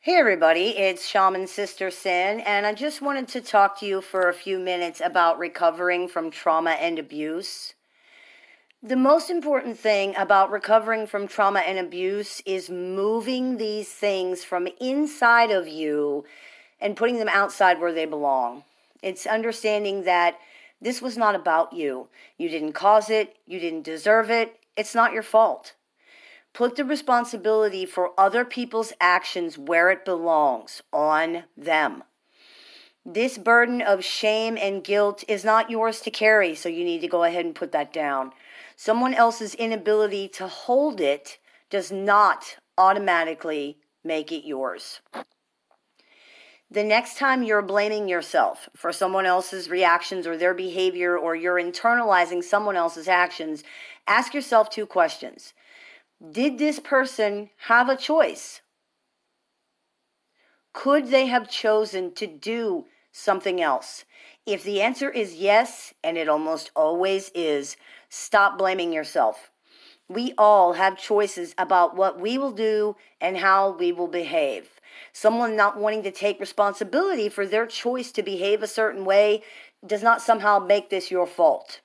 Hey, everybody, it's Shaman Sister Sin, and I just wanted to talk to you for a few minutes about recovering from trauma and abuse. The most important thing about recovering from trauma and abuse is moving these things from inside of you and putting them outside where they belong. It's understanding that this was not about you. You didn't cause it, you didn't deserve it, it's not your fault. Put the responsibility for other people's actions where it belongs on them. This burden of shame and guilt is not yours to carry, so you need to go ahead and put that down. Someone else's inability to hold it does not automatically make it yours. The next time you're blaming yourself for someone else's reactions or their behavior, or you're internalizing someone else's actions, ask yourself two questions did this person have a choice? Could they have chosen to do something else? If the answer is yes, and it almost always is, stop blaming yourself. We all have choices about what we will do and how we will behave. Someone not wanting to take responsibility for their choice to behave a certain way does not somehow make this your fault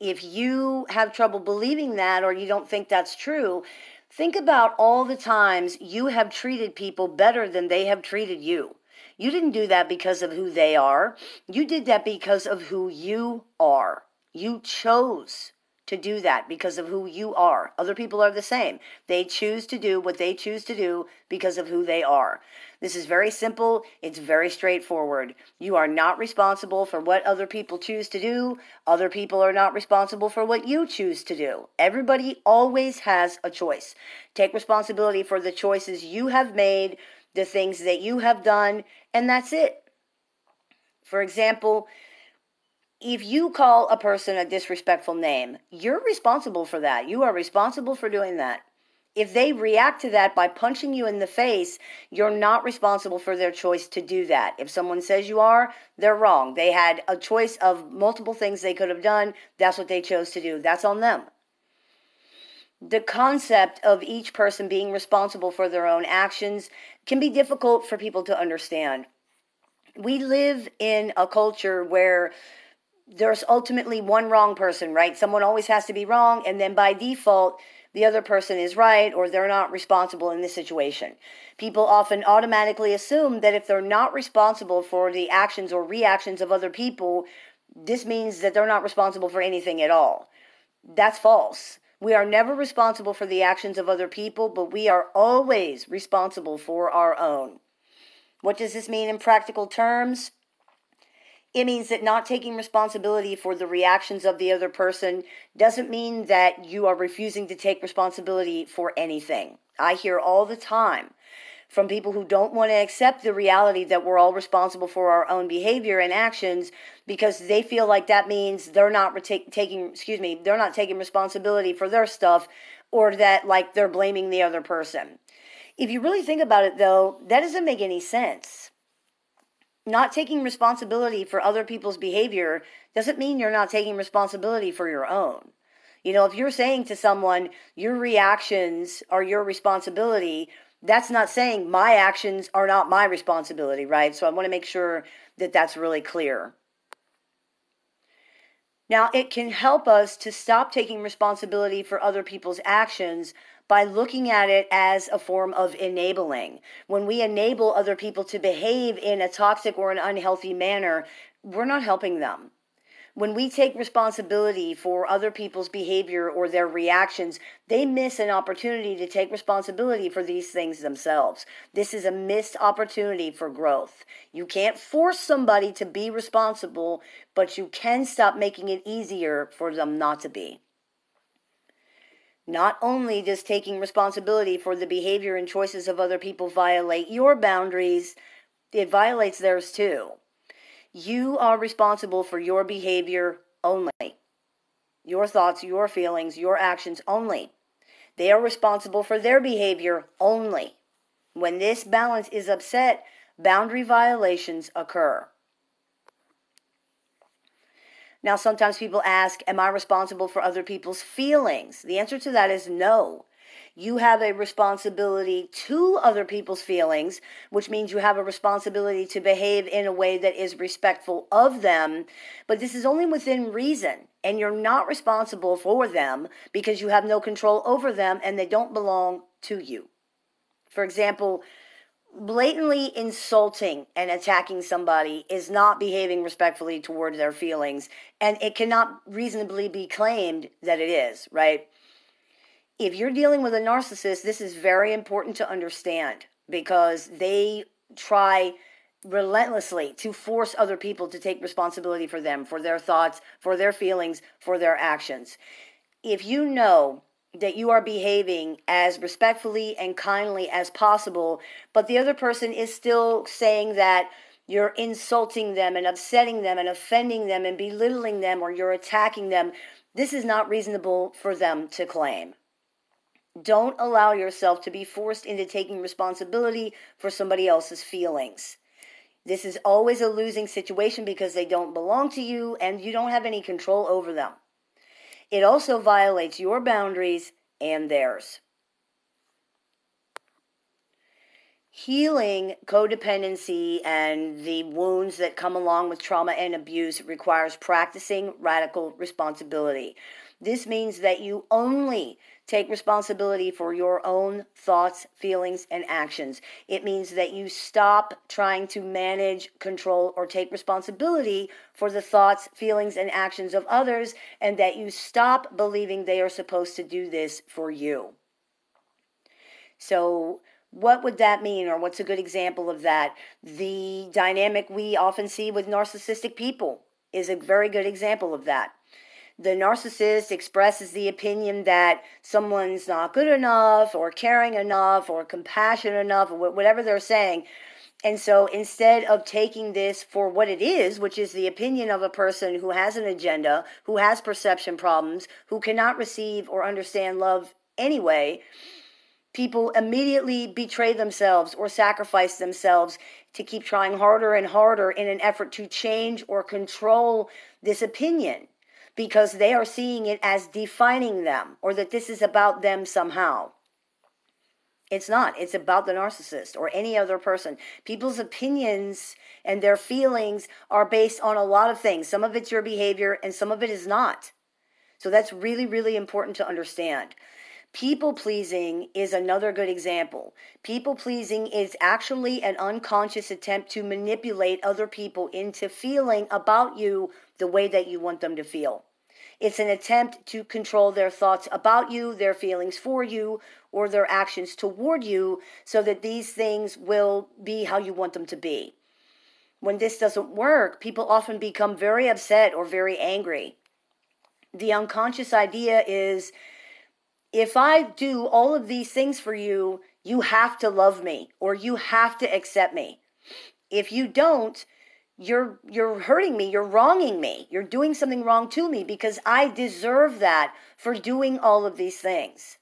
if you have trouble believing that or you don't think that's true, think about all the times you have treated people better than they have treated you. You didn't do that because of who they are. You did that because of who you are. You chose to do that because of who you are. Other people are the same. They choose to do what they choose to do because of who they are. This is very simple, it's very straightforward. You are not responsible for what other people choose to do. Other people are not responsible for what you choose to do. Everybody always has a choice. Take responsibility for the choices you have made, the things that you have done, and that's it. For example, if you call a person a disrespectful name, you're responsible for that. You are responsible for doing that. If they react to that by punching you in the face, you're not responsible for their choice to do that. If someone says you are, they're wrong. They had a choice of multiple things they could have done. That's what they chose to do. That's on them. The concept of each person being responsible for their own actions can be difficult for people to understand. We live in a culture where there's ultimately one wrong person, right? Someone always has to be wrong, and then by default, the other person is right or they're not responsible in this situation. People often automatically assume that if they're not responsible for the actions or reactions of other people, this means that they're not responsible for anything at all. That's false. We are never responsible for the actions of other people, but we are always responsible for our own. What does this mean in practical terms? It means that not taking responsibility for the reactions of the other person doesn't mean that you are refusing to take responsibility for anything. I hear all the time from people who don't want to accept the reality that we're all responsible for our own behavior and actions because they feel like that means they're not reta- taking excuse me they're not taking responsibility for their stuff or that like they're blaming the other person if you really think about it though that doesn't make any sense not taking responsibility for other people's behavior doesn't mean you're not taking responsibility for your own. You know, if you're saying to someone, your reactions are your responsibility, that's not saying my actions are not my responsibility, right? So I want to make sure that that's really clear. Now, it can help us to stop taking responsibility for other people's actions by looking at it as a form of enabling. When we enable other people to behave in a toxic or an unhealthy manner, we're not helping them. When we take responsibility for other people's behavior or their reactions, they miss an opportunity to take responsibility for these things themselves. This is a missed opportunity for growth. You can't force somebody to be responsible, but you can stop making it easier for them not to be. Not only does taking responsibility for the behavior and choices of other people violate your boundaries, it violates theirs too. You are responsible for your behavior only. Your thoughts, your feelings, your actions only. They are responsible for their behavior only. When this balance is upset, boundary violations occur. Now, sometimes people ask, Am I responsible for other people's feelings? The answer to that is no. you have a responsibility to other people's feelings, which means you have a responsibility to behave in a way that is respectful of them. But this is only within reason, and you're not responsible for them because you have no control over them and they don't belong to you. For example, blatantly insulting and attacking somebody is not behaving respectfully toward their feelings, and it cannot reasonably be claimed that it is, right? if you're dealing with a narcissist, this is very important to understand because they try relentlessly to force other people to take responsibility for them, for their thoughts, for their feelings, for their actions. If you know that you are behaving as respectfully and kindly as possible, but the other person is still saying that you're insulting them and upsetting them and offending them and belittling them or you're attacking them, this is not reasonable for them to claim. Don't allow yourself to be forced into taking responsibility for somebody else's feelings. This is always a losing situation because they don't belong to you and you don't have any control over them. It also violates your boundaries and theirs. Healing codependency and the wounds that come along with trauma and abuse requires practicing radical responsibility. This means that you only take responsibility for your own thoughts, feelings, and actions. It means that you stop trying to manage, control, or take responsibility for the thoughts, feelings, and actions of others, and that you stop believing they are supposed to do this for you. So, what would that mean, or what's a good example of that? The dynamic we often see with narcissistic people is a very good example of that the narcissist expresses the opinion that someone's not good enough or caring enough or compassionate enough or whatever they're saying. And so instead of taking this for what it is, which is the opinion of a person who has an agenda, who has perception problems, who cannot receive or understand love anyway, people immediately betray themselves or sacrifice themselves to keep trying harder and harder in an effort to change or control this opinion because they are seeing it as defining them or that this is about them somehow. It's not. It's about the narcissist or any other person. People's opinions and their feelings are based on a lot of things. Some of it's your behavior and some of it is not. So that's really, really important to understand. People pleasing is another good example. People pleasing is actually an unconscious attempt to manipulate other people into feeling about you the way that you want them to feel. It's an attempt to control their thoughts about you, their feelings for you, or their actions toward you so that these things will be how you want them to be. When this doesn't work, people often become very upset or very angry. The unconscious idea is if I do all of these things for you, you have to love me or you have to accept me. If you don't, you're you're hurting me, you're wronging me. You're doing something wrong to me because I deserve that for doing all of these things.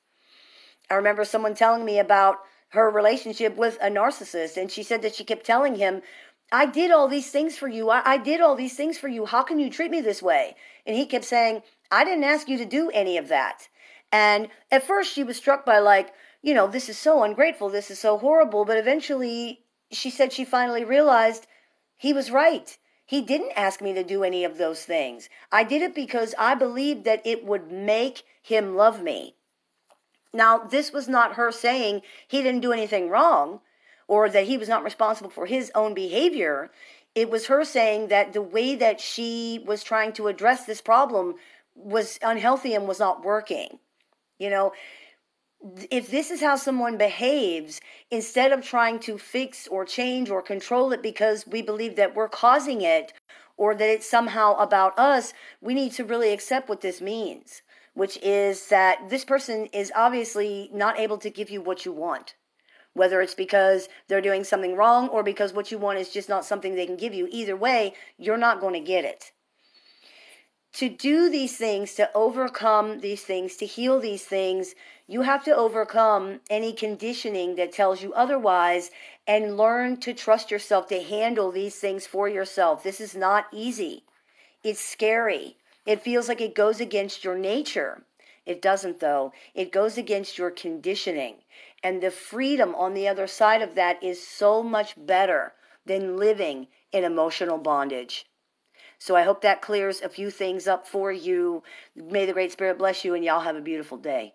I remember someone telling me about her relationship with a narcissist and she said that she kept telling him I did all these things for you. I, I, did all these things for you. How can you treat me this way? And he kept saying, I didn't ask you to do any of that. And at first she was struck by, like, you know, this is so ungrateful. This is so horrible. But eventually she said she finally realized he was right. He didn't ask me to do any of those things. I did it because I believed that it would make him love me. Now, this was not her saying he didn't do anything wrong or that he was not responsible for his own behavior. It was her saying that the way that she was trying to address this problem was unhealthy and was not working. You know, if this is how someone behaves, instead of trying to fix or change or control it because we believe that we're causing it or that it's somehow about us, we need to really accept what this means, which is that this person is obviously not able to give you what you want. Whether it's because they're doing something wrong or because what you want is just not something they can give you. Either way, you're not going to get it to do these things, to overcome these things, to heal these things, you have to overcome any conditioning that tells you otherwise and learn to trust yourself to handle these things for yourself. This is not easy. It's scary. It feels like it goes against your nature. It doesn't, though. It goes against your conditioning. And the freedom on the other side of that is so much better than living in emotional bondage. So I hope that clears a few things up for you. May the Great Spirit bless you, and y'all have a beautiful day.